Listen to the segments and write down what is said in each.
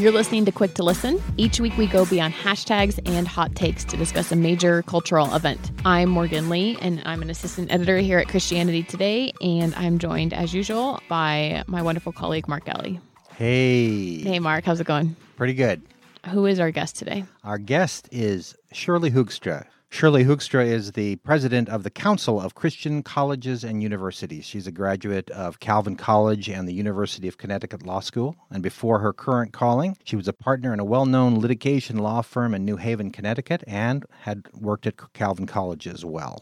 You're listening to Quick to Listen. Each week we go beyond hashtags and hot takes to discuss a major cultural event. I'm Morgan Lee, and I'm an assistant editor here at Christianity Today, and I'm joined, as usual, by my wonderful colleague, Mark Galli. Hey. Hey, Mark, how's it going? Pretty good. Who is our guest today? Our guest is Shirley Hoogstra. Shirley Hoogstra is the president of the Council of Christian Colleges and Universities. She's a graduate of Calvin College and the University of Connecticut Law School. And before her current calling, she was a partner in a well known litigation law firm in New Haven, Connecticut, and had worked at Calvin College as well.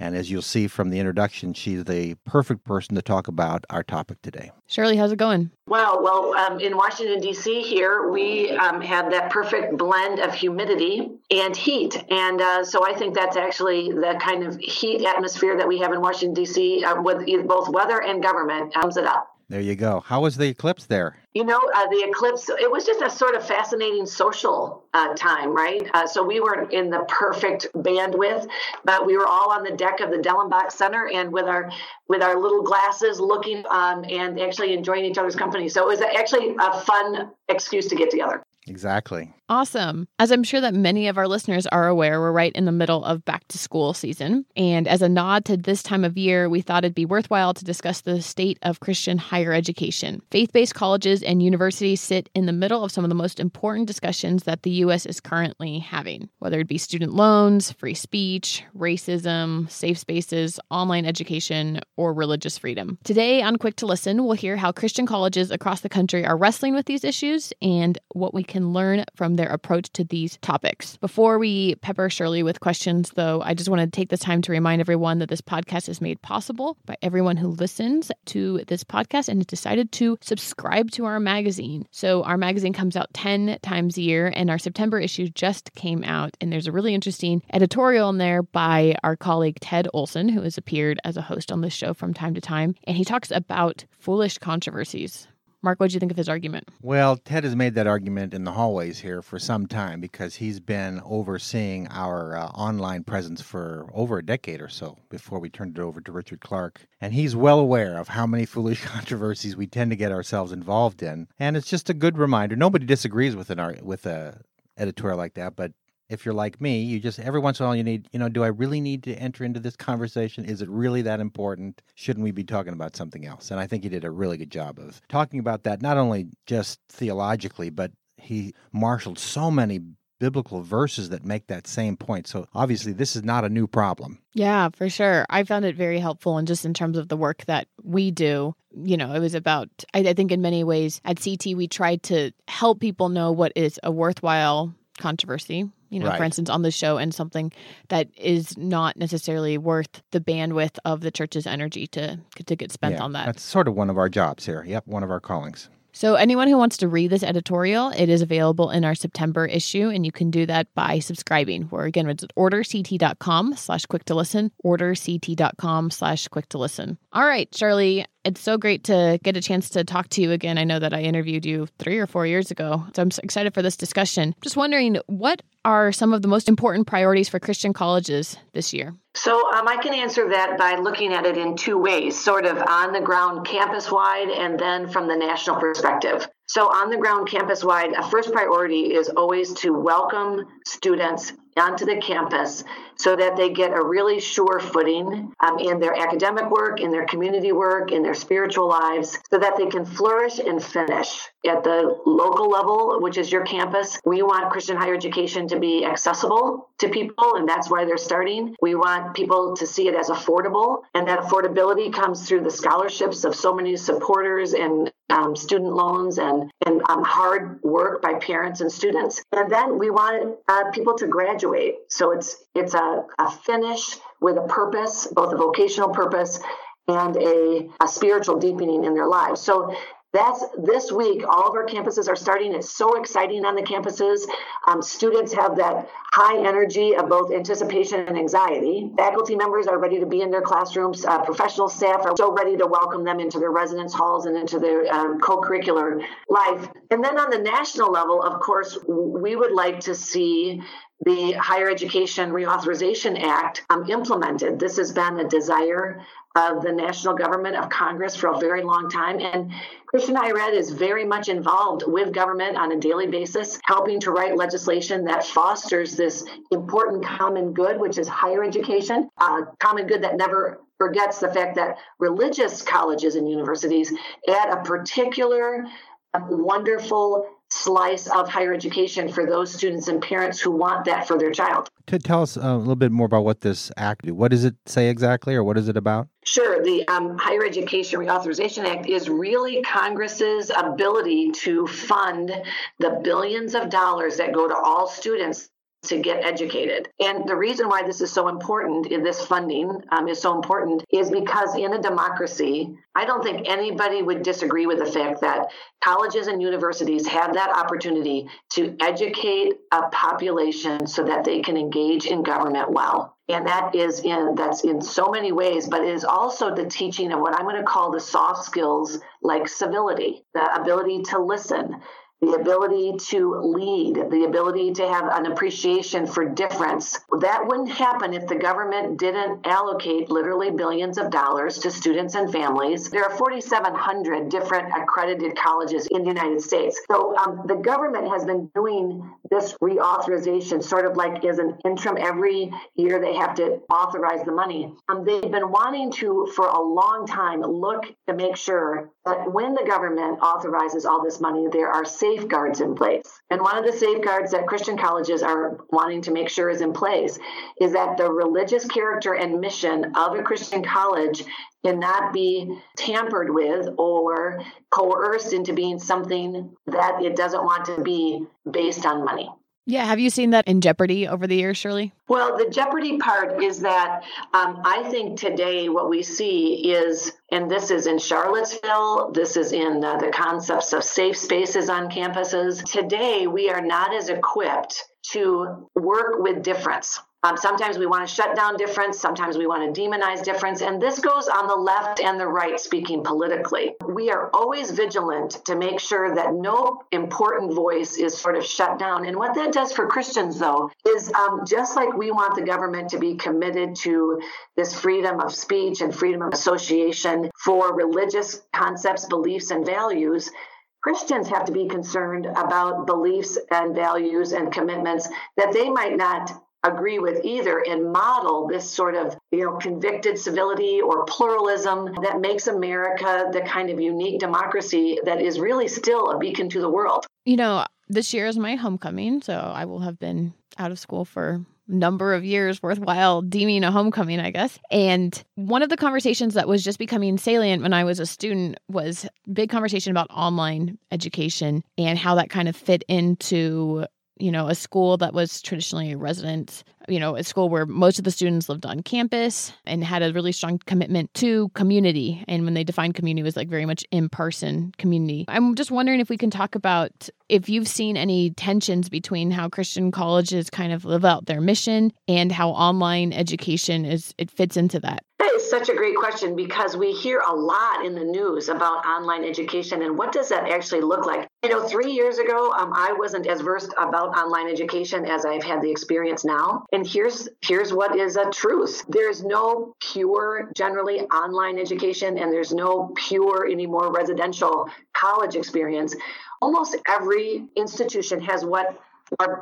And as you'll see from the introduction, she's the perfect person to talk about our topic today. Shirley, how's it going? Well, well, um, in Washington D.C. here, we um, have that perfect blend of humidity and heat, and uh, so I think that's actually the kind of heat atmosphere that we have in Washington D.C. Uh, with both weather and government sums it up. There you go. How was the eclipse there? You know, uh, the eclipse, it was just a sort of fascinating social uh, time, right? Uh, so we were in the perfect bandwidth, but we were all on the deck of the Dellenbach Center and with our with our little glasses looking um, and actually enjoying each other's company. So it was actually a fun excuse to get together. Exactly. Awesome. As I'm sure that many of our listeners are aware, we're right in the middle of back to school season. And as a nod to this time of year, we thought it'd be worthwhile to discuss the state of Christian higher education. Faith based colleges and universities sit in the middle of some of the most important discussions that the U.S. is currently having, whether it be student loans, free speech, racism, safe spaces, online education, or religious freedom. Today on Quick to Listen, we'll hear how Christian colleges across the country are wrestling with these issues and what we can learn from their approach to these topics. Before we pepper Shirley with questions, though, I just want to take this time to remind everyone that this podcast is made possible by everyone who listens to this podcast and has decided to subscribe to our magazine. So, our magazine comes out 10 times a year, and our September issue just came out. And there's a really interesting editorial in there by our colleague Ted Olson, who has appeared as a host on this show from time to time. And he talks about foolish controversies. Mark, what did you think of his argument? Well, Ted has made that argument in the hallways here for some time because he's been overseeing our uh, online presence for over a decade or so before we turned it over to Richard Clark. And he's well aware of how many foolish controversies we tend to get ourselves involved in. And it's just a good reminder. Nobody disagrees with an with a editorial like that, but if you're like me, you just every once in a while you need, you know, do I really need to enter into this conversation? Is it really that important? Shouldn't we be talking about something else? And I think he did a really good job of talking about that, not only just theologically, but he marshaled so many biblical verses that make that same point. So obviously, this is not a new problem. Yeah, for sure. I found it very helpful, and just in terms of the work that we do, you know, it was about. I, I think in many ways at CT we tried to help people know what is a worthwhile controversy you know, Right. for instance, on the show and something that is not necessarily worth the bandwidth of the church's energy to to get spent Yeah, on that. That's sort of one of our jobs here. Yep, one of our callings. So, anyone who wants to read this editorial, it is available in our September issue, and you can do that by subscribing. Where again, it's orderct.com slash quick to listen, orderct.com slash quick to listen. All right, Shirley, it's so great to get a chance to talk to you again. I know that I interviewed you three or four years ago, so I'm so excited for this discussion. Just wondering, what are some of the most important priorities for Christian colleges this year? So um, I can answer that by looking at it in two ways, sort of on the ground campus wide and then from the national perspective. So on the ground campus wide, a first priority is always to welcome students onto the campus so that they get a really sure footing um, in their academic work, in their community work, in their spiritual lives, so that they can flourish and finish at the local level, which is your campus. We want Christian higher education to be accessible to people, and that's why they're starting. We want people to see it as affordable, and that affordability comes through the scholarships of so many supporters and um, student loans and and um, hard work by parents and students. And then we want uh, people to graduate. So it's it's a, a finish with a purpose, both a vocational purpose and a, a spiritual deepening in their lives. So That's this week. All of our campuses are starting. It's so exciting on the campuses. Um, students have that high energy of both anticipation and anxiety. Faculty members are ready to be in their classrooms. Uh, professional staff are so ready to welcome them into their residence halls and into their um, co curricular life. And then on the national level, of course, we would like to see the Higher Education Reauthorization Act um, implemented. This has been a desire of the national government of Congress for a very long time. And Christian Higher Ed is very much involved with government on a daily basis, helping to write legislation that fosters this important common good, which is higher education, uh, common good that never forgets the fact that religious colleges and universities add a particular wonderful slice of higher education for those students and parents who want that for their child. To tell us a little bit more about what this act, do? what does it say exactly, or what is it about? Sure. The um, Higher Education Reauthorization Act is really Congress's ability to fund the billions of dollars that go to all students to get educated. And the reason why this is so important in this funding um, is so important is because in a democracy, I don't think anybody would disagree with the fact that colleges and universities have that opportunity to educate a population so that they can engage in government well. And that is in that's in so many ways, but it is also the teaching of what I'm going to call the soft skills like civility, the ability to listen, the ability to lead, the ability to have an appreciation for difference. That wouldn't happen if the government didn't allocate literally billions of dollars to students and families. There are 4,700 different accredited colleges in the United States. So um, the government has been doing this reauthorization sort of like as an interim every year they have to authorize the money. Um, they've been wanting to, for a long time, look to make sure that when the government authorizes all this money, there are safeguards in place. And one of the safeguards that Christian colleges are wanting to make sure is in place is that the religious character and mission of a Christian college cannot be tampered with or coerced into being something that it doesn't want to be based on money. Yeah, have you seen that in Jeopardy over the years, Shirley? Well, the Jeopardy part is that um, I think today what we see is, and this is in Charlottesville, this is in uh, the concepts of safe spaces on campuses. Today, we are not as equipped to work with difference. Um, sometimes we want to shut down difference. Sometimes we want to demonize difference. And this goes on the left and the right, speaking politically. We are always vigilant to make sure that no important voice is sort of shut down. And what that does for Christians, though, is um, just like we want the government to be committed to this freedom of speech and freedom of association for religious concepts, beliefs, and values, Christians have to be concerned about beliefs and values and commitments that they might not agree with either and model this sort of you know convicted civility or pluralism that makes America the kind of unique democracy that is really still a beacon to the world. You know, this year is my homecoming, so I will have been out of school for number of years worthwhile deeming a homecoming, I guess. And one of the conversations that was just becoming salient when I was a student was big conversation about online education and how that kind of fit into you know, a school that was traditionally a residence, you know, a school where most of the students lived on campus and had a really strong commitment to community. And when they defined community, was like very much in person community. I'm just wondering if we can talk about if you've seen any tensions between how Christian colleges kind of live out their mission and how online education is it fits into that. That is such a great question because we hear a lot in the news about online education and what does that actually look like? You know, three years ago, um, I wasn't as versed about online education as I've had the experience now. And here's here's what is a truth: there's no pure, generally online education, and there's no pure anymore residential college experience. Almost every institution has what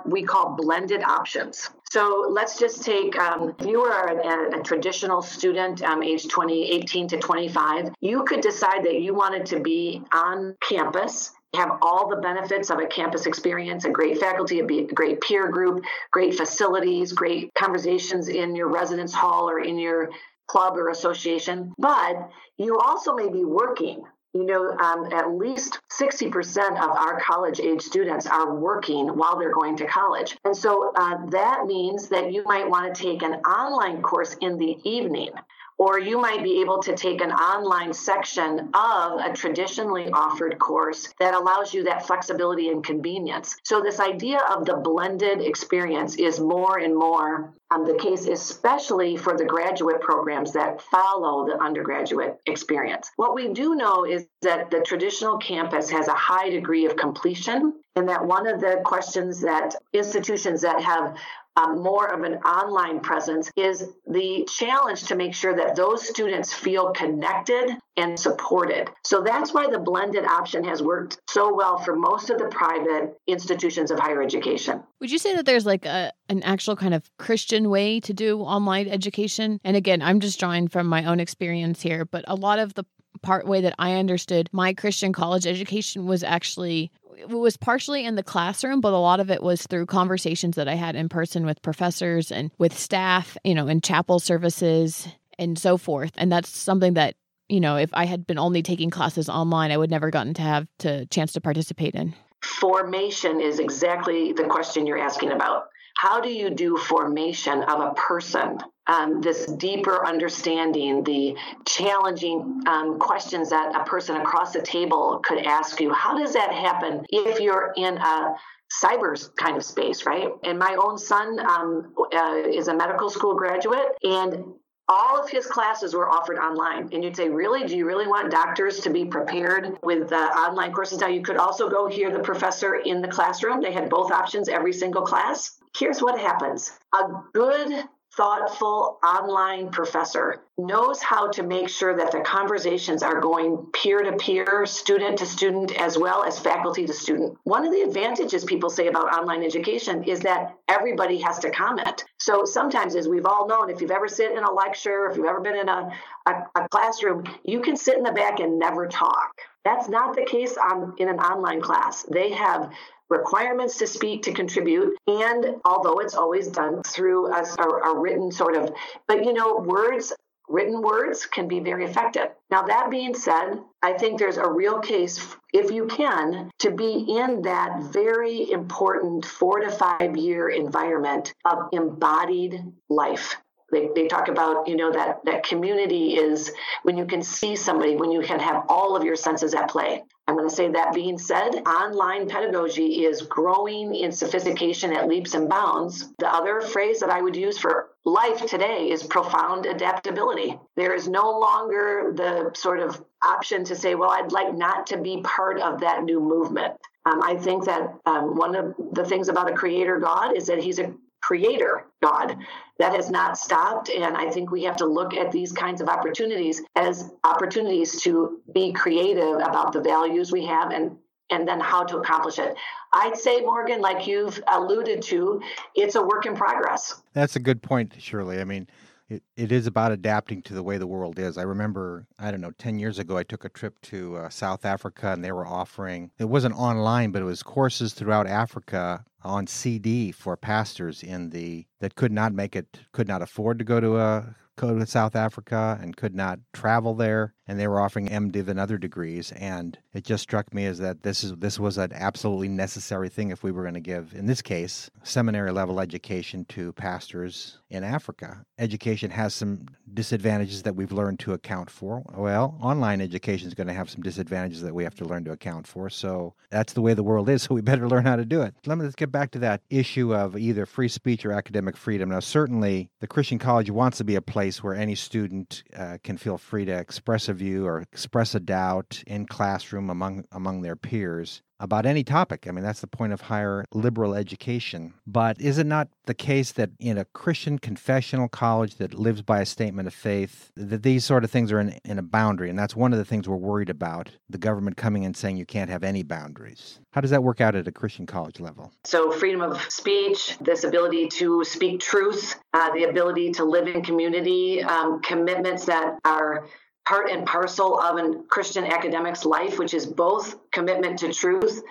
we call blended options. So let's just take um, if you are a, a traditional student, um, age 20, 18 to 25, you could decide that you wanted to be on campus have all the benefits of a campus experience, a great faculty, a great peer group, great facilities, great conversations in your residence hall or in your club or association. But you also may be working you know, um, at least 60% of our college age students are working while they're going to college. And so uh, that means that you might want to take an online course in the evening or you might be able to take an online section of a traditionally offered course that allows you that flexibility and convenience. So, this idea of the blended experience is more and more um, the case, especially for the graduate programs that follow the undergraduate experience. What we do know is that the traditional campus has a high degree of completion, and that one of the questions that institutions that have um, more of an online presence is the challenge to make sure that those students feel connected and supported. So that's why the blended option has worked so well for most of the private institutions of higher education. Would you say that there's like a an actual kind of Christian way to do online education? And again, I'm just drawing from my own experience here, but a lot of the part way that I understood my Christian college education was actually it was partially in the classroom, but a lot of it was through conversations that I had in person with professors and with staff, you know, in chapel services and so forth. And that's something that, you know, if I had been only taking classes online, I would never gotten to have to chance to participate in. Formation is exactly the question you're asking about. How do you do formation of a person? Um, this deeper understanding, the challenging um, questions that a person across the table could ask you. How does that happen if you're in a cyber kind of space, right? And my own son um, uh, is a medical school graduate, and all of his classes were offered online. And you'd say, Really? Do you really want doctors to be prepared with uh, online courses? Now, you could also go hear the professor in the classroom. They had both options every single class. Here's what happens a good thoughtful online professor knows how to make sure that the conversations are going peer to peer, student to student, as well as faculty to student. One of the advantages people say about online education is that everybody has to comment. So sometimes, as we've all known, if you've ever sit in a lecture, if you've ever been in a, a, a classroom, you can sit in the back and never talk. That's not the case on, in an online class. They have requirements to speak to contribute and although it's always done through a, a, a, written sort of but you know words written words can be very effective. Now that being said i think there's a real case if you can to be in that very important four to five year environment of embodied life they, they talk about you know that that community is when you can see somebody when you can have all of your senses at play. I'm going to say that being said online pedagogy is growing in sophistication at leaps and bounds. The other phrase that i would use for life today is profound adaptability. There is no longer the sort of option to say well i'd like not to be part of that new movement. Um, I think that um, one of the things about a creator God is that he's a creator God. That has not stopped. And I think we have to look at these kinds of opportunities as opportunities to be creative about the values we have and and then how to accomplish it. I'd say, Morgan, like you've alluded to, it's a work in progress. That's a good point, Shirley. I mean, it, it is about adapting to the way the world is. I remember, I don't know, 10 years ago, I took a trip to uh, South Africa and they were offering, it wasn't online, but it was courses throughout Africa on CD for pastors in the that could not make it, could not afford to go to a go to South Africa and could not travel there, and they were offering MDiv and other degrees. And it just struck me as that this is this was an absolutely necessary thing if we were going to give, in this case, seminary level education to pastors in Africa. Education has some disadvantages that we've learned to account for. Well, online education is going to have some disadvantages that we have to learn to account for. So that's the way the world is. So we better learn how to do it. Let me get back to that issue of either free speech or academic freedom. Now, certainly, the Christian college wants to be a place where any student uh, can feel free to express a view or express a doubt in classroom among among their peers about any topic. I mean, that's the point of higher liberal education. But is it not the case that in a Christian confessional college that lives by a statement of faith, that these sort of things are in, in a boundary? And that's one of the things we're worried about the government coming and saying you can't have any boundaries. How does that work out at a Christian college level? So, freedom of speech, this ability to speak truth, uh, the ability to live in community, um, commitments that are part and parcel of a Christian academic's life, which is both commitment to truth,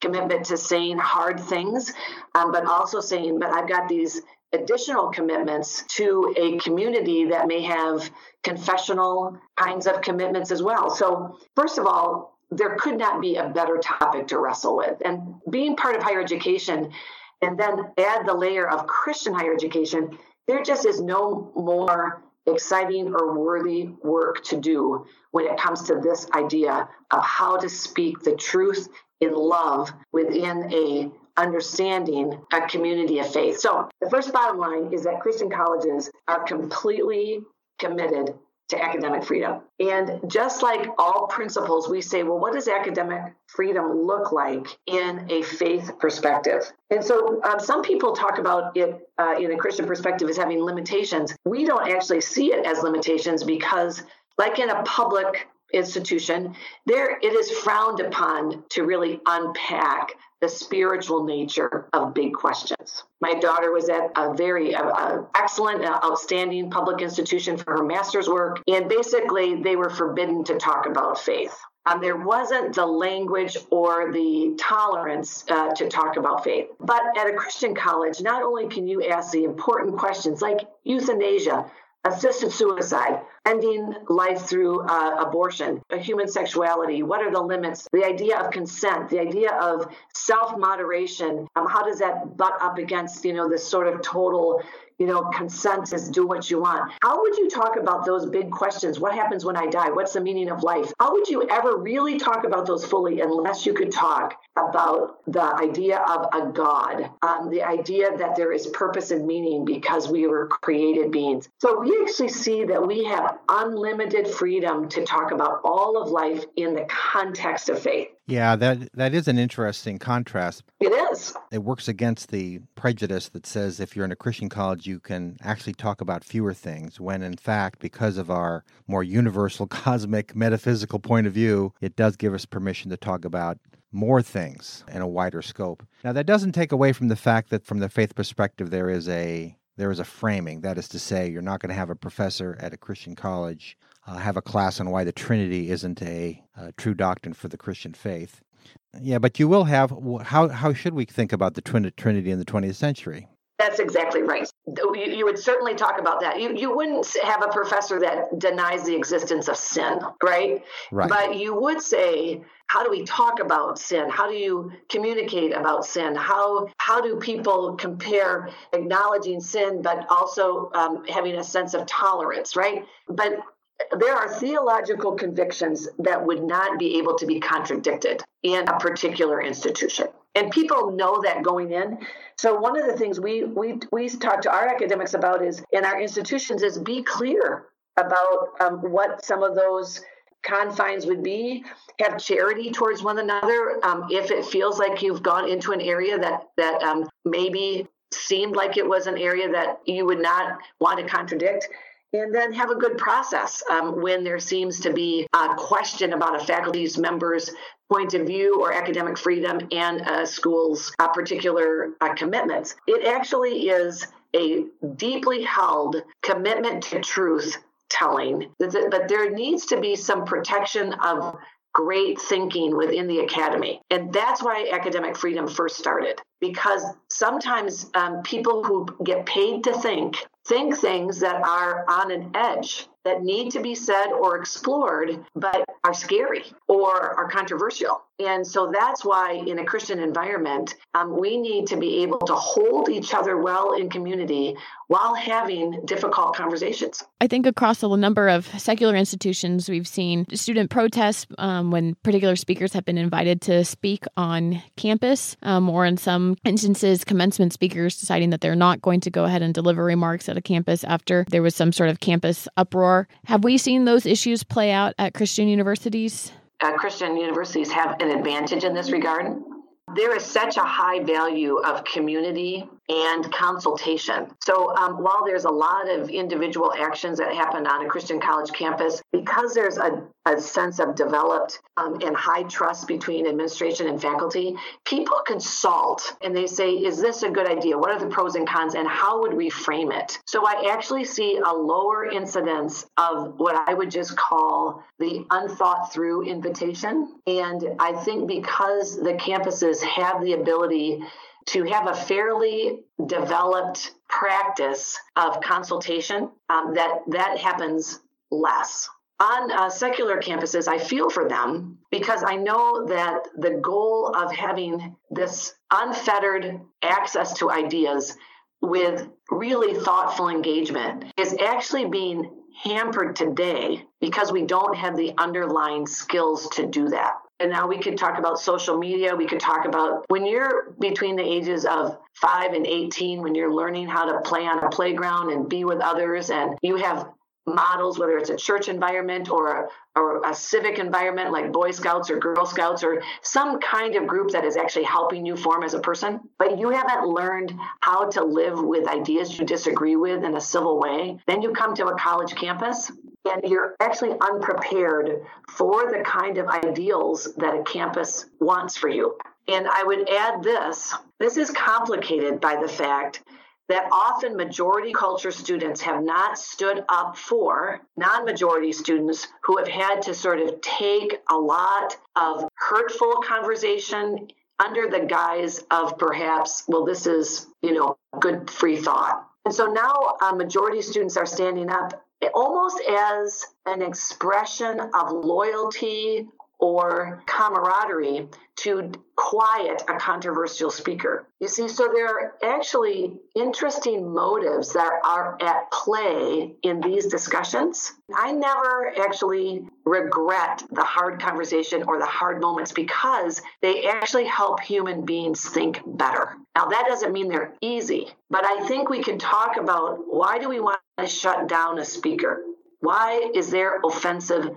commitment to saying hard things, um, but also saying, but I've got these additional commitments to a community that may have confessional kinds of commitments as well. So, first of all, there could not be a better topic to wrestle with. And being part of higher education, and then add the layer of Christian higher education, there just is no more exciting or worthy work to do when it comes to this idea of how to speak the truth in love within a understanding a community of faith. So the first bottom line is that Christian colleges are completely committed to academic freedom. And just like all principles, we say, well, what does academic freedom look like in a faith perspective? And so um, some people talk about it uh, in a Christian perspective as having limitations. We don't actually see it as limitations because, like in a public institution, there it is frowned upon to really unpack the spiritual nature of big questions. My daughter was at a very uh, excellent, uh, outstanding public institution for her master's work, and basically they were forbidden to talk about faith. Um, there wasn't the language or the tolerance uh, to talk about faith. But at a Christian college, not only can you ask the important questions like euthanasia, assisted suicide, ending life through uh, abortion, human sexuality, what are the limits, the idea of consent, the idea of self moderation, um, how does that butt up against, you know, this sort of total you know, consent is do what you want. How would you talk about those big questions? What happens when I die? What's the meaning of life? How would you ever really talk about those fully unless you could talk about the idea of a God, um, the idea that there is purpose and meaning because we were created beings? So we actually see that we have unlimited freedom to talk about all of life in the context of faith. Yeah, that that is an interesting contrast. It is. It works against the prejudice that says if you're in a Christian college you can actually talk about fewer things when in fact because of our more universal cosmic metaphysical point of view, it does give us permission to talk about more things in a wider scope. Now that doesn't take away from the fact that from the faith perspective there is a there is a framing. That is to say, you're not going to have a professor at a Christian college uh, have a class on why the Trinity isn't a, a true doctrine for the Christian faith. Yeah, but you will have. How how should we think about the Trinity in the 20th century? That's exactly right. You, would certainly talk about that. You you wouldn't have a professor that denies the existence of sin, right? Right. But you would say, how do we talk about sin? How do you communicate about sin? How how do people compare acknowledging sin, but also um, having a sense of tolerance, right? But there are theological convictions that would not be able to be contradicted in a particular institution and people know that going in. So one of the things we we we talk to our academics about is in our institutions is be clear about um, what some of those confines would be. Have charity towards one another. Um, if it feels like you've gone into an area that that um, maybe seemed like it was an area that you would not want to contradict and then have a good process um, when there seems to be a question about a faculty's member's point of view or academic freedom and a school's uh, particular uh, commitments. It actually is a deeply held commitment to truth telling, but there needs to be some protection of great thinking within the academy. And that's why academic freedom first started, because sometimes um, people who get paid to think think things that are on an edge that need to be said or explored, but are scary or are controversial. And so that's why, in a Christian environment, um, we need to be able to hold each other well in community while having difficult conversations. I think across a number of secular institutions, we've seen student protests um, when particular speakers have been invited to speak on campus, um, or in some instances, commencement speakers deciding that they're not going to go ahead and deliver remarks at a campus after there was some sort of campus uproar. Have we seen those issues play out at Christian universities? uh, Christian universities have an advantage in this regard. There is such a high value of community and consultation. So um, while there's a lot of individual actions that happen on a Christian college campus, because there's a, a sense of developed um, and high trust between administration and faculty, people consult and they say, is this a good idea? What are the pros and cons and how would we frame it? So I actually see a lower incidence of what I would just call the unthought through invitation. And I think because the campuses have the ability to have a fairly developed practice of consultation um, that that happens less on uh, secular campuses i feel for them because i know that the goal of having this unfettered access to ideas with really thoughtful engagement is actually being hampered today because we don't have the underlying skills to do that. And now we could talk about social media. We could talk about when you're between the ages of five and 18, when you're learning how to play on a playground and be with others, and you have models, whether it's a church environment or or a civic environment like Boy Scouts or Girl Scouts or some kind of group that is actually helping you form as a person, but you haven't learned how to live with ideas you disagree with in a civil way, then you come to a college campus and you're actually unprepared for the kind of ideals that a campus wants for you. And I would add this this is complicated by the fact that often majority culture students have not stood up for non majority students who have had to sort of take a lot of hurtful conversation under the guise of perhaps, well, this is, you know, good free thought. And so now uh, majority students are standing up almost as an expression of loyalty or camaraderie to quiet a controversial speaker. You see, so there are actually interesting motives that are at play in these discussions. I never actually regret the hard conversation or the hard moments because they actually help human beings think better. Now, that doesn't mean they're easy, but I think we can talk about why do we want to shut down a speaker? Why is there offensive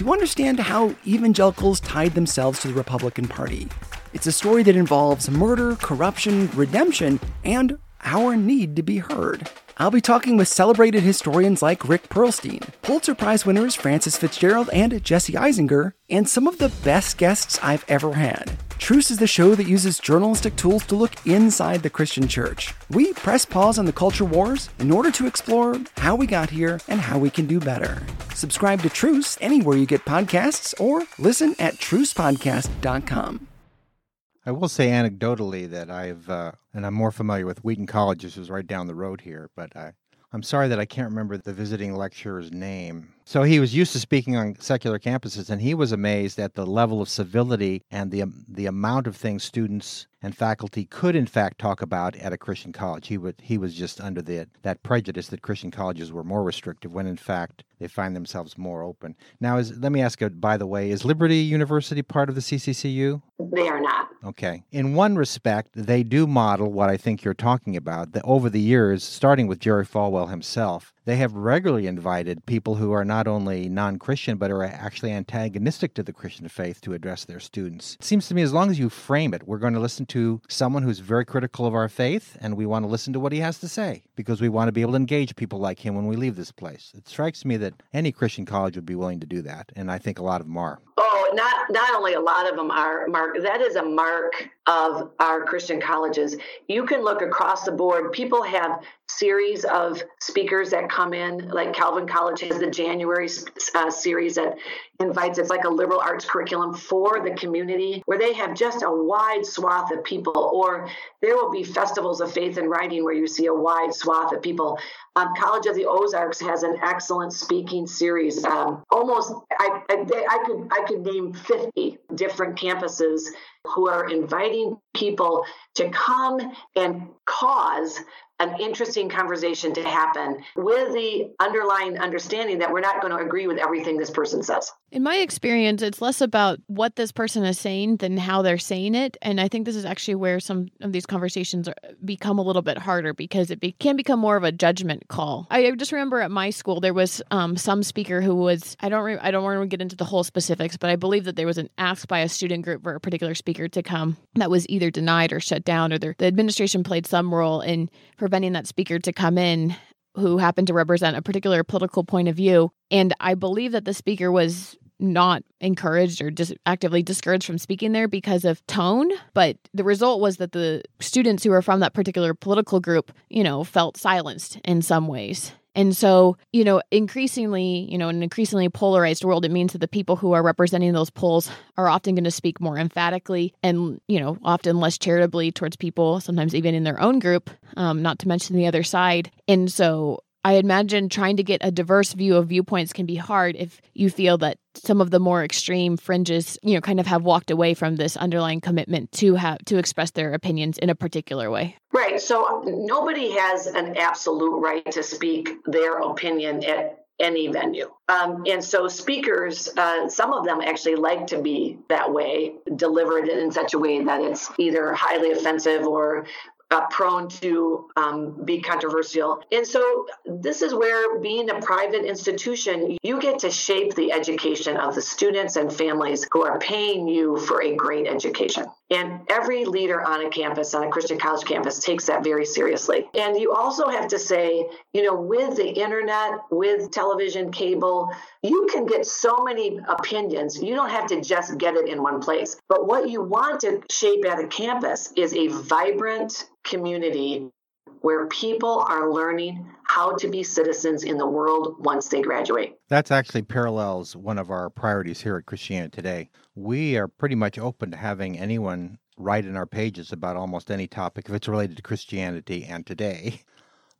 to understand how evangelicals tied themselves to the Republican Party. It's a story that involves murder, corruption, redemption, and our need to be heard. I'll be talking with celebrated historians like Rick Perlstein, Pulitzer Prize winners Frances FitzGerald and Jesse Eisinger, and some of the best guests I've ever had. Truce is the show that uses journalistic tools to look inside the Christian church. We press pause on the culture wars in order to explore how we got here and how we can do better. Subscribe to Truce anywhere you get podcasts or listen at trucepodcast.com. I will say anecdotally that I've, uh, and I'm more familiar with Wheaton College, which is right down the road here, but I, I'm sorry that I can't remember the visiting lecturer's name. So he was used to speaking on secular campuses, and he was amazed at the level of civility and the um, the amount of things students and faculty could, in fact, talk about at a Christian college. He would he was just under the that prejudice that Christian colleges were more restrictive, when in fact they find themselves more open. Now, is let me ask you, by the way, is Liberty University part of the CCCU? They are not. Okay. In one respect, they do model what I think you're talking about. That over the years, starting with Jerry Falwell himself, they have regularly invited people who are not only non Christian, but are actually antagonistic to the Christian faith to address their students. It seems to me as long as you frame it, we're going to listen to someone who's very critical of our faith, and we want to listen to what he has to say because we want to be able to engage people like him when we leave this place. It strikes me that any Christian college would be willing to do that, and I think a lot of them are. Oh, not not only a lot of them are, Mark. That is a mark of our Christian colleges. You can look across the board. People have series of speakers that come in, like Calvin College has the January uh, series that invites, it's like a liberal arts curriculum for the community where they have just a wide swath of people. Or there will be festivals of faith and writing where you see a wide swath of people. Um, College of the Ozarks has an excellent speaking series. Um, almost, I, I, I could I could name 50 different campuses who are inviting people to come and cause an interesting conversation to happen with the underlying understanding that we're not going to agree with everything this person says. In my experience, it's less about what this person is saying than how they're saying it. And I think this is actually where some of these conversations are, become a little bit harder because it be, can become more of a judgment call. I just remember at my school there was um, some speaker who was I don't re- I don't want to get into the whole specifics, but I believe that there was an ask by a student group for a particular speaker to come that was either denied or shut down, or the administration played some role in preventing that speaker to come in who happened to represent a particular political point of view. And I believe that the speaker was not encouraged or just actively discouraged from speaking there because of tone. But the result was that the students who were from that particular political group, you know, felt silenced in some ways. And so, you know, increasingly, you know, in an increasingly polarized world, it means that the people who are representing those poles are often going to speak more emphatically and, you know, often less charitably towards people, sometimes even in their own group, um, not to mention the other side. And so I imagine trying to get a diverse view of viewpoints can be hard if you feel that some of the more extreme fringes, you know, kind of have walked away from this underlying commitment to have to express their opinions in a particular way. Right. So nobody has an absolute right to speak their opinion at any venue. Um, and so speakers, uh, some of them actually like to be that way, delivered in such a way that it's either highly offensive or uh, prone to um, be controversial. And so, this is where being a private institution, you get to shape the education of the students and families who are paying you for a great education. And every leader on a campus, on a Christian college campus, takes that very seriously. And you also have to say, you know, with the internet, with television, cable, you can get so many opinions. You don't have to just get it in one place. But what you want to shape at a campus is a vibrant community where people are learning how to be citizens in the world once they graduate. That's actually parallels one of our priorities here at Christianity Today. We are pretty much open to having anyone write in our pages about almost any topic if it's related to Christianity and today.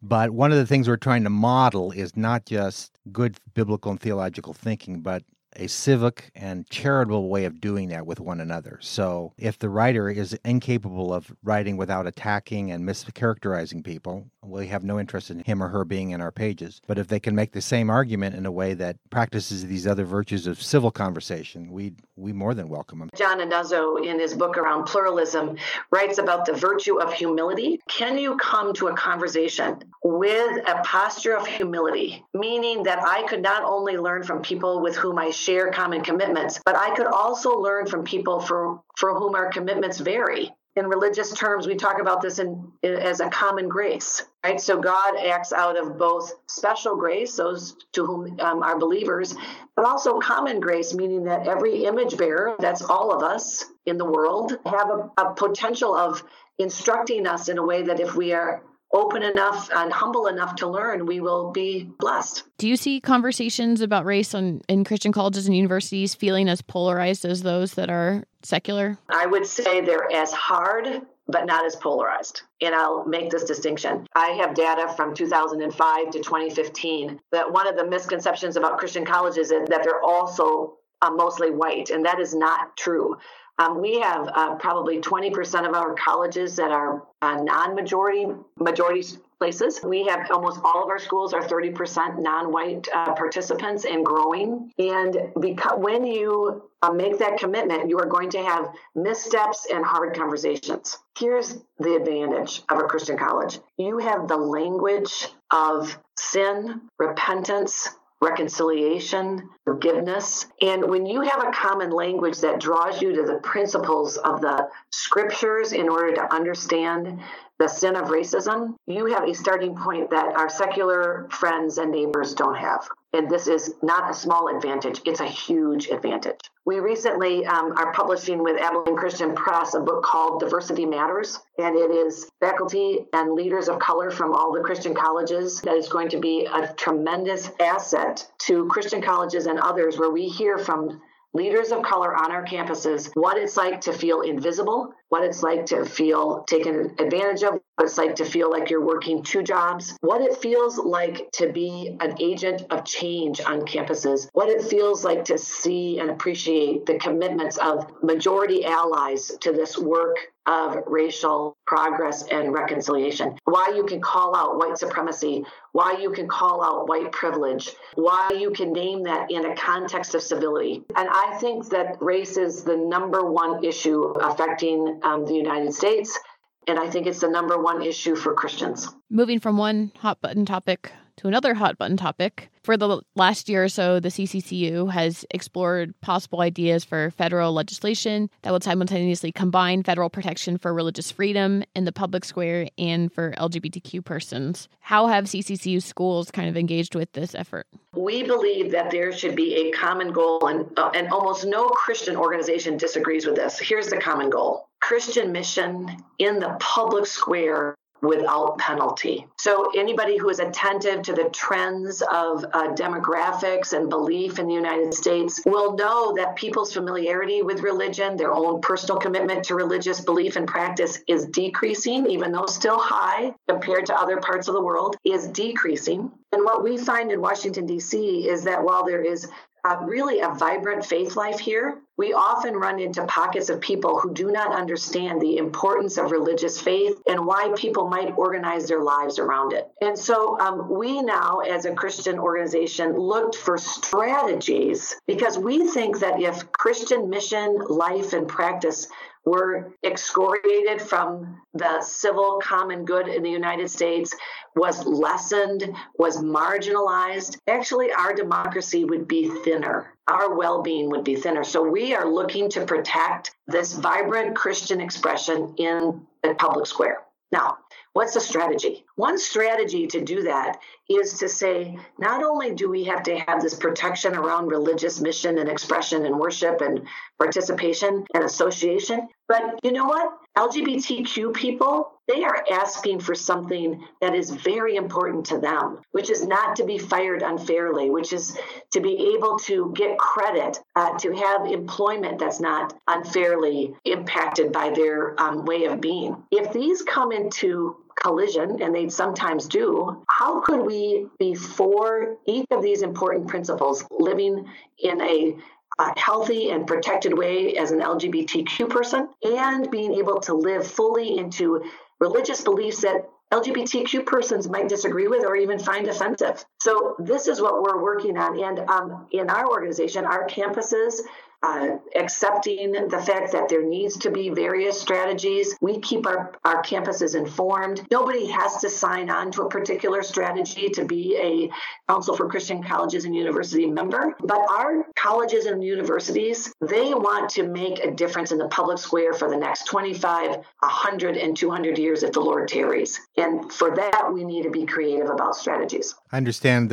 But one of the things we're trying to model is not just good biblical and theological thinking, but a civic and charitable way of doing that with one another. So if the writer is incapable of writing without attacking and mischaracterizing people, we have no interest in him or her being in our pages. But if they can make the same argument in a way that practices these other virtues of civil conversation, we we more than welcome them. John Inazu, in his book around pluralism, writes about the virtue of humility. Can you come to a conversation with a posture of humility, meaning that I could not only learn from people with whom I share common commitments, but I could also learn from people for, for whom our commitments vary in religious terms, we talk about this in, as a common grace, right? So God acts out of both special grace, those to whom um, are believers, but also common grace, meaning that every image bearer, that's all of us in the world, have a, a potential of instructing us in a way that if we are open enough and humble enough to learn, we will be blessed. Do you see conversations about race on, in Christian colleges and universities feeling as polarized as those that are secular? I would say they're as hard but not as polarized. And I'll make this distinction. I have data from 2005 to 2015 that one of the misconceptions about Christian colleges is that they're also uh, mostly white, and that is not true. Um, we have uh, probably 20% of our colleges that are uh, non-majority majority places. We have almost all of our schools are 30% non-white uh, participants and growing. And because when you uh, make that commitment, you are going to have missteps and hard conversations. Here's the advantage of a Christian college: you have the language of sin, repentance, reconciliation, forgiveness. And when you have a common language that draws you to the principles of the scriptures in order to understand the sin of racism, you have a starting point that our secular friends and neighbors don't have. And this is not a small advantage, it's a huge advantage. We recently um, are publishing with Abilene Christian Press a book called Diversity Matters, and it is faculty and leaders of color from all the Christian colleges that is going to be a tremendous asset to Christian colleges and others where we hear from leaders of color on our campuses what it's like to feel invisible, what it's like to feel taken advantage of, what it's like to feel like you're working two jobs, what it feels like to be an agent of change on campuses, what it feels like to see and appreciate the commitments of majority allies to this work of racial progress and reconciliation. Why you can call out white supremacy, why you can call out white privilege, why you can name that in a context of civility. And I think that race is the number one issue affecting um, the United States. And I think it's the number one issue for Christians. Moving from one hot button topic to another hot button topic. For the last year or so, the CCCU has explored possible ideas for federal legislation that would simultaneously combine federal protection for religious freedom in the public square and for LGBTQ persons. How have CCCU schools kind of engaged with this effort? We believe that there should be a common goal, and, uh, and almost no Christian organization disagrees with this. Here's the common goal Christian mission in the public square without penalty. So, anybody who is attentive to the trends of uh, demographics and belief in the United States will know that people's familiarity with religion, their own personal commitment to religious belief and practice is decreasing, even though still high compared to other parts of the world, is decreasing. And what we find in Washington, D.C., is that while there is uh, really a vibrant faith life here, we often run into pockets of people who do not understand the importance of religious faith and why people might organize their lives around it. And so um, we now, as a Christian organization, looked for strategies because we think that if Christian mission, life, and practice were excoriated from the civil common good in the United States, was lessened, was marginalized, actually our democracy would be thinner. Our well being would be thinner. So we are looking to protect this vibrant Christian expression in the public square. Now, What's the strategy? One strategy to do that is to say not only do we have to have this protection around religious mission and expression and worship and participation and association, but you know what? LGBTQ people, they are asking for something that is very important to them, which is not to be fired unfairly, which is to be able to get credit, uh, to have employment that's not unfairly impacted by their um, way of being. If these come into collision, and they sometimes do, how could we be for each of these important principles living in a a healthy and protected way as an LGBTQ person and being able to live fully into religious beliefs that LGBTQ persons might disagree with or even find offensive. So, this is what we're working on. And um, in our organization, our campuses, uh, accepting the fact that there needs to be various strategies. We keep our, our campuses informed. Nobody has to sign on to a particular strategy to be a Council for Christian Colleges and University member. But our colleges and universities, they want to make a difference in the public square for the next 25, 100, and 200 years if the Lord tarries. And for that, we need to be creative about strategies. I understand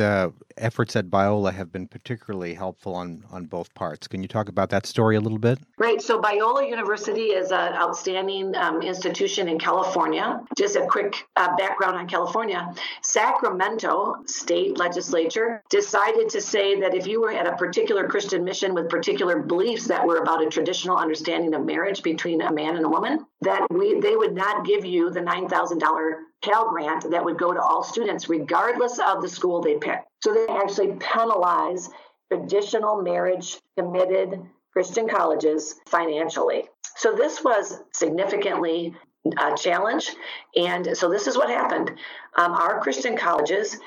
efforts at Biola have been particularly helpful on, on both parts. Can you talk about that story a little bit? Right. So, Biola University is an outstanding um, institution in California. Just a quick uh, background on California Sacramento state legislature decided to say that if you were at a particular Christian mission with particular beliefs that were about a traditional understanding of marriage between a man and a woman, that we they would not give you the $9,000 Pell Grant that would go to all students, regardless of the school they pick. So they actually penalize traditional marriage committed Christian colleges financially. So this was significantly a challenge. And so this is what happened. Um, our Christian colleges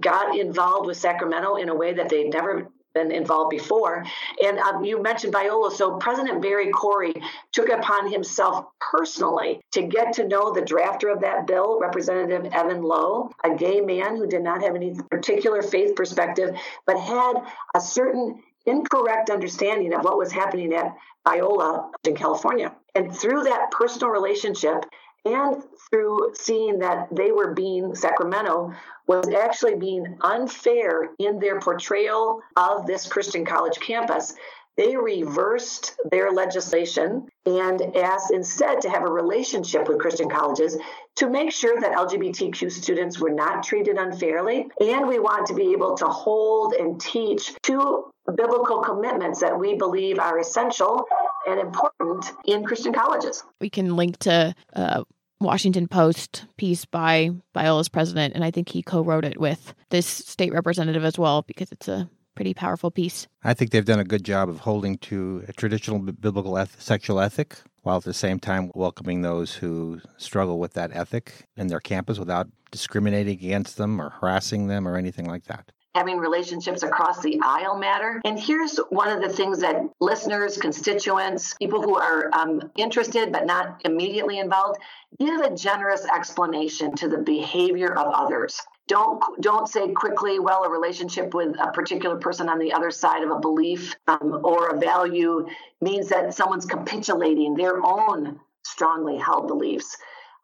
got involved with Sacramento in a way that they'd never been involved before. And um, you mentioned Biola. So President Barry Corey took upon himself personally to get to know the drafter of that bill, Representative Evan Low, a gay man who did not have any particular faith perspective, but had a certain incorrect understanding of what was happening at Biola in California. And through that personal relationship, and through seeing that they were being Sacramento was actually being unfair in their portrayal of this Christian college campus. They reversed their legislation and asked instead to have a relationship with Christian colleges to make sure that LGBTQ students were not treated unfairly. And we want to be able to hold and teach two biblical commitments that we believe are essential and important in Christian colleges. We can link to uh, Washington Post piece by Biola's president, and I think he co-wrote it with this state representative as well because it's a pretty powerful piece. I think they've done a good job of holding to a traditional biblical eth- sexual ethic while at the same time welcoming those who struggle with that ethic in their campus without discriminating against them or harassing them or anything like that having relationships across the aisle matter. And here's one of the things that listeners, constituents, people who are um, interested but not immediately involved, give a generous explanation to the behavior of others. Don't don't say quickly well a relationship with a particular person on the other side of a belief um, or a value means that someone's capitulating their own strongly held beliefs.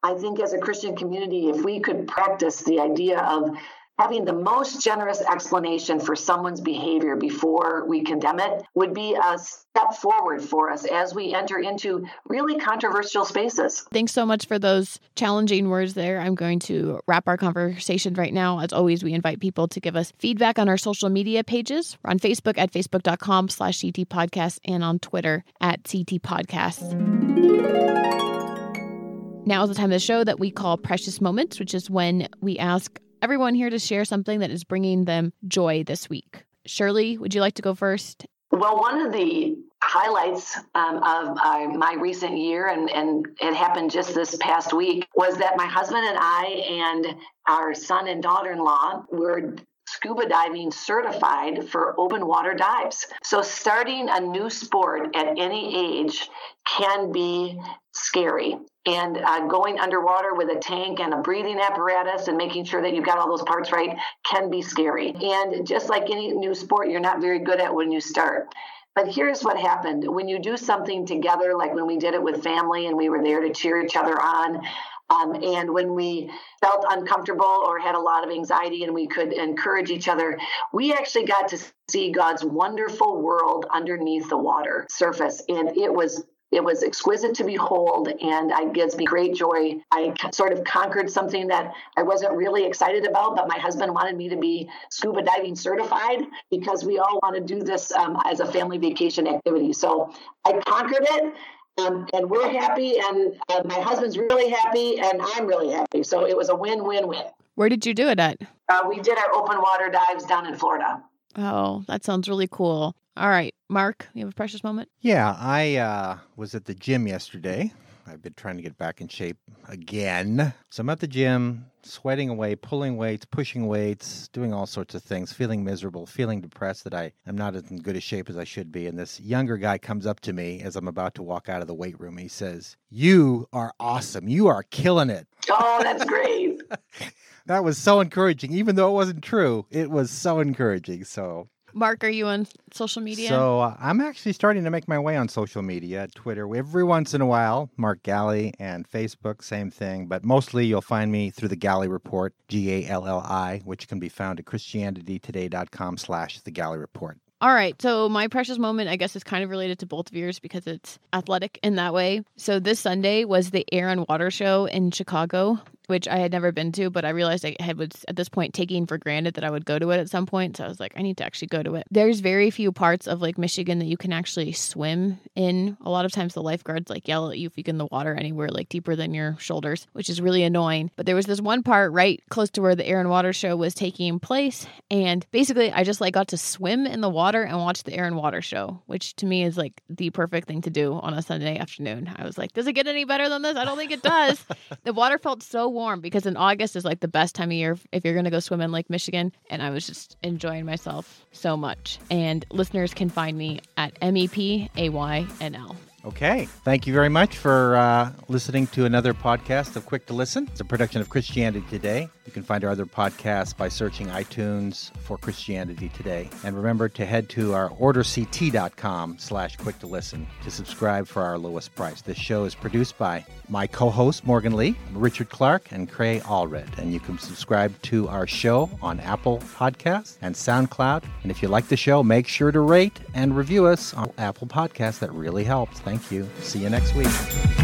I think as a christian community if we could practice the idea of having the most generous explanation for someone's behavior before we condemn it would be a step forward for us as we enter into really controversial spaces. Thanks so much for those challenging words there. I'm going to wrap our conversation right now. As always, we invite people to give us feedback on our social media pages. We're on Facebook at facebook.com slash CT podcast and on Twitter at CT podcast. Now is the time of the show that we call Precious Moments, which is when we ask everyone here to share something that is bringing them joy this week. Shirley, would you like to go first? Well, one of the highlights um, of uh, my recent year, and, and it happened just this past week, was that my husband and I and our son and daughter in law were scuba diving certified for open water dives. So, starting a new sport at any age can be scary and uh, going underwater with a tank and a breathing apparatus and making sure that you've got all those parts right can be scary. And just like any new sport, you're not very good at when you start. But here's what happened when you do something together, like when we did it with family and we were there to cheer each other on. Um, and when we felt uncomfortable or had a lot of anxiety and we could encourage each other, we actually got to see God's wonderful world underneath the water surface. And it was it was exquisite to behold, and it gives me great joy. I sort of conquered something that I wasn't really excited about, but my husband wanted me to be scuba diving certified because we all want to do this um, as a family vacation activity. So I conquered it. Um, and we're happy, and uh, my husband's really happy, and I'm really happy. So it was a win-win-win. Where did you do it at? Uh, we did our open water dives down in Florida. Oh, that sounds really cool. All right, Mark, you have a precious moment? Yeah, I uh, was at the gym yesterday. I've been trying to get back in shape again. So I'm at the gym, sweating away, pulling weights, pushing weights, doing all sorts of things, feeling miserable, feeling depressed that I am not in good a shape as I should be. And this younger guy comes up to me as I'm about to walk out of the weight room. He says, You are awesome. You are killing it. Oh, that's great. that was so encouraging. Even though it wasn't true, it was so encouraging. So Mark, are you on social media? So uh, I'm actually starting to make my way on social media, Twitter, every once in a while. Mark Galli and Facebook, same thing. But mostly you'll find me through the Galli Report, G A L L I, which can be found at ChristianityToday.com slash the Galli Report. All right. So my precious moment, I guess, is kind of related to both of yours because it's athletic in that way. So this Sunday was the Air and Water Show in Chicago which I had never been to, but I realized I had was at this point taking for granted that I would go to it at some point. So I was like, I need to actually go to it. There's very few parts of Lake Michigan that you can actually swim in. A lot of times the lifeguards like yell at you if you get in the water anywhere like deeper than your shoulders, which is really annoying. But there was this one part right close to where the air and water show was taking place, and basically I just like got to swim in the water and watch the air and water show, which to me is like the perfect thing to do on a Sunday afternoon. I was like, does it get any better than this? I don't think it does. the water felt so warm because in August is like the best time of year if you're going to go swim in Lake Michigan. And I was just enjoying myself so much. And listeners can find me at M E P A Y N L. Okay. Thank you very much for uh, listening to another podcast of Quick to Listen. It's a production of Christianity Today. You can find our other podcasts by searching iTunes for Christianity Today. And remember to head to our orderct.com slash quick to listen to subscribe for our lowest price. This show is produced by my co-host Morgan Lee, Richard Clark, and Cray Allred. And you can subscribe to our show on Apple Podcasts and SoundCloud. And if you like the show, make sure to rate and review us on Apple Podcasts. That really helps. Thank you. See you next week.